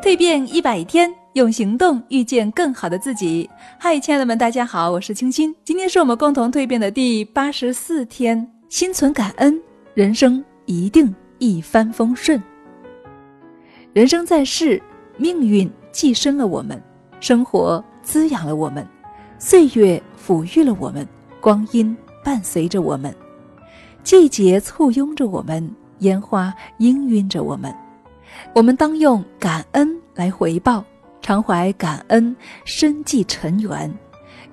蜕变一百天，用行动遇见更好的自己。嗨，亲爱的们，大家好，我是清新。今天是我们共同蜕变的第八十四天，心存感恩，人生一定一帆风顺。人生在世，命运寄生了我们，生活滋养了我们，岁月抚育了我们，光阴伴随着我们，季节簇拥着我们，烟花氤氲着我们。我们当用感恩来回报，常怀感恩，深记尘缘。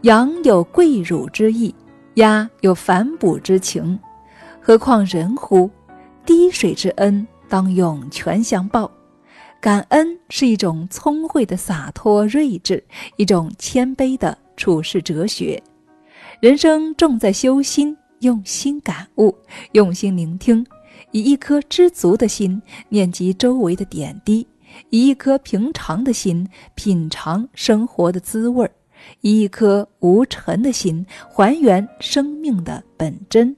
羊有跪乳之意，鸭有反哺之情，何况人乎？滴水之恩，当用泉相报。感恩是一种聪慧的洒脱睿智，一种谦卑的处世哲学。人生重在修心，用心感悟，用心聆听。以一颗知足的心念及周围的点滴，以一颗平常的心品尝生活的滋味儿，以一颗无尘的心还原生命的本真，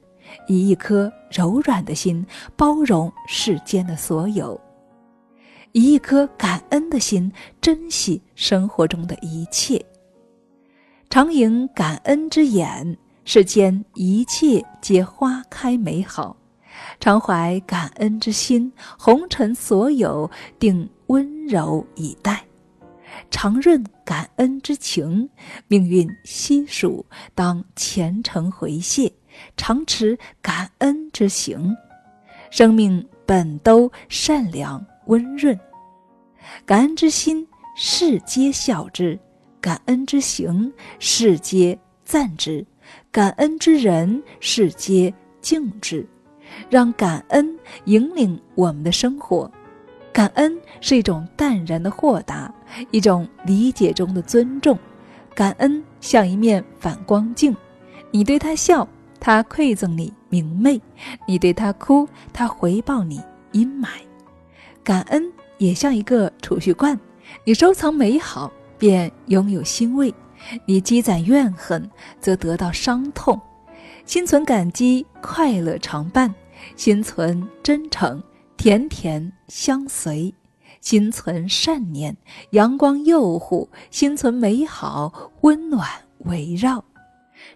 以一颗柔软的心包容世间的所有，以一颗感恩的心珍惜生活中的一切。常迎感恩之眼，世间一切皆花开美好。常怀感恩之心，红尘所有定温柔以待；常润感恩之情，命运悉数当虔诚回谢；常持感恩之行，生命本都善良温润。感恩之心，世皆笑之；感恩之行，世皆赞之；感恩之人，世皆敬之。让感恩引领我们的生活，感恩是一种淡然的豁达，一种理解中的尊重。感恩像一面反光镜，你对他笑，他馈赠你明媚；你对他哭，他回报你阴霾。感恩也像一个储蓄罐，你收藏美好，便拥有欣慰；你积攒怨恨，则得到伤痛。心存感激，快乐常伴；心存真诚，甜甜相随；心存善念，阳光佑护；心存美好，温暖围绕。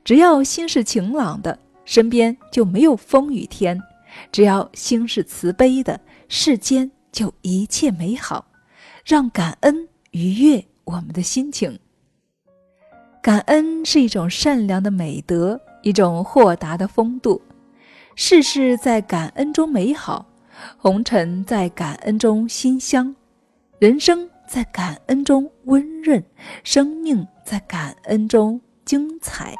只要心是晴朗的，身边就没有风雨天；只要心是慈悲的，世间就一切美好。让感恩愉悦我们的心情。感恩是一种善良的美德。一种豁达的风度，世事在感恩中美好，红尘在感恩中馨香，人生在感恩中温润，生命在感恩中精彩。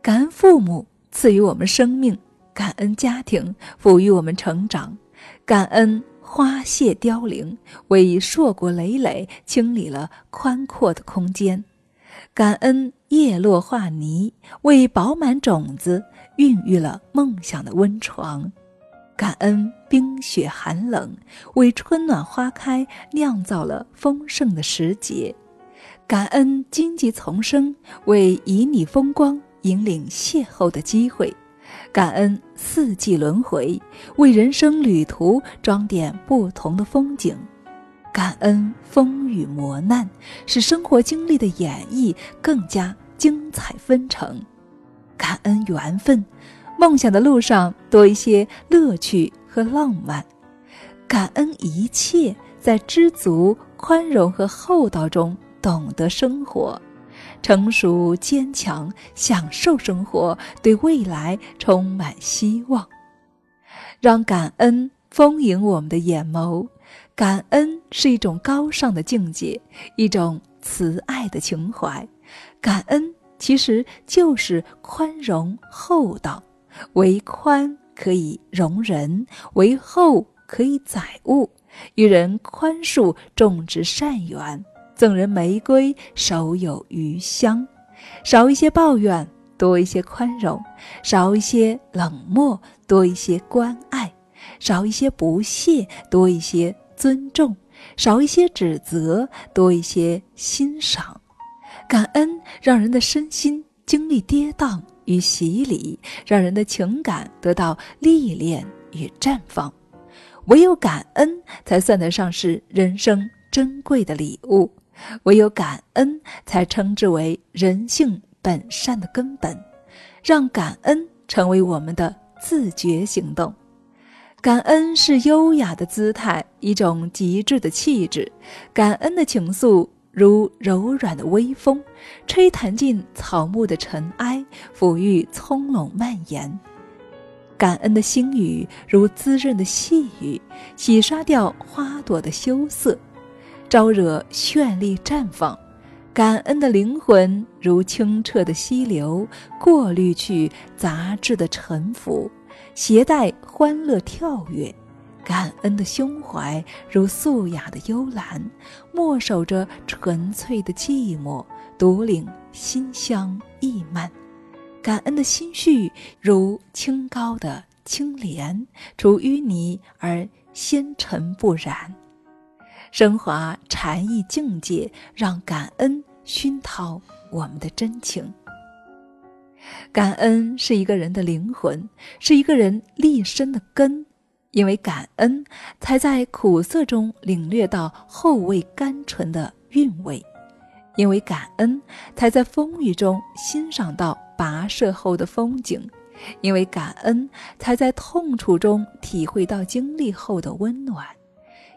感恩父母赐予我们生命，感恩家庭抚育我们成长，感恩花谢凋零，为硕果累累清理了宽阔的空间。感恩叶落化泥，为饱满种子孕育了梦想的温床；感恩冰雪寒冷，为春暖花开酿造了丰盛的时节；感恩荆棘丛生，为旖旎风光引领邂逅的机会；感恩四季轮回，为人生旅途装点不同的风景。感恩风雨磨难，使生活经历的演绎更加精彩纷呈；感恩缘分，梦想的路上多一些乐趣和浪漫；感恩一切在知足、宽容和厚道中懂得生活，成熟坚强，享受生活，对未来充满希望。让感恩丰盈我们的眼眸。感恩是一种高尚的境界，一种慈爱的情怀。感恩其实就是宽容厚道，为宽可以容人，为厚可以载物。与人宽恕，种植善缘，赠人玫瑰，手有余香。少一些抱怨，多一些宽容；少一些冷漠，多一些关爱；少一些不屑，多一些。尊重，少一些指责，多一些欣赏；感恩让人的身心经历跌宕与洗礼，让人的情感得到历练与绽放；唯有感恩，才算得上是人生珍贵的礼物；唯有感恩，才称之为人性本善的根本。让感恩成为我们的自觉行动。感恩是优雅的姿态，一种极致的气质。感恩的情愫如柔软的微风，吹弹进草木的尘埃，抚育葱茏蔓延。感恩的心语如滋润的细雨，洗刷掉花朵的羞涩，招惹绚丽绽放。感恩的灵魂如清澈的溪流，过滤去杂质的沉浮。携带欢乐跳跃，感恩的胸怀如素雅的幽兰，默守着纯粹的寂寞，独领馨香溢漫。感恩的心绪如清高的青莲，出淤泥而纤尘不染。升华禅意境界，让感恩熏陶我们的真情。感恩是一个人的灵魂，是一个人立身的根。因为感恩，才在苦涩中领略到后味甘醇的韵味；因为感恩，才在风雨中欣赏到跋涉后的风景；因为感恩，才在痛楚中体会到经历后的温暖；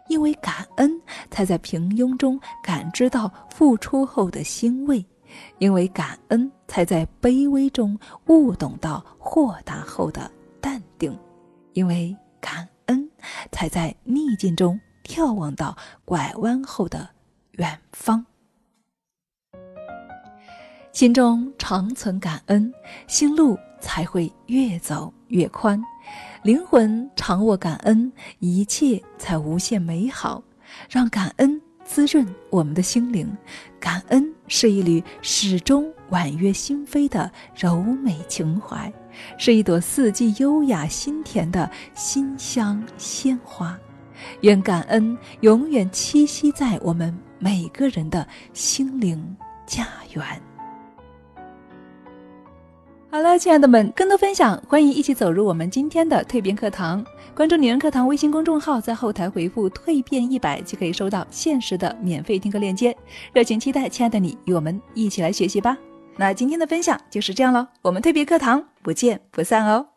因为感恩，才在平庸中感知到付出后的欣慰。因为感恩，才在卑微中悟懂到豁达后的淡定；因为感恩，才在逆境中眺望到拐弯后的远方。心中常存感恩，心路才会越走越宽；灵魂常握感恩，一切才无限美好。让感恩。滋润我们的心灵，感恩是一缕始终婉约心扉的柔美情怀，是一朵四季优雅心甜的馨香鲜花。愿感恩永远栖息在我们每个人的心灵家园。好了，亲爱的们，更多分享，欢迎一起走入我们今天的蜕变课堂。关注“女人课堂”微信公众号，在后台回复“蜕变一百”，就可以收到限时的免费听课链接。热情期待，亲爱的你与我们一起来学习吧。那今天的分享就是这样了，我们蜕变课堂不见不散哦。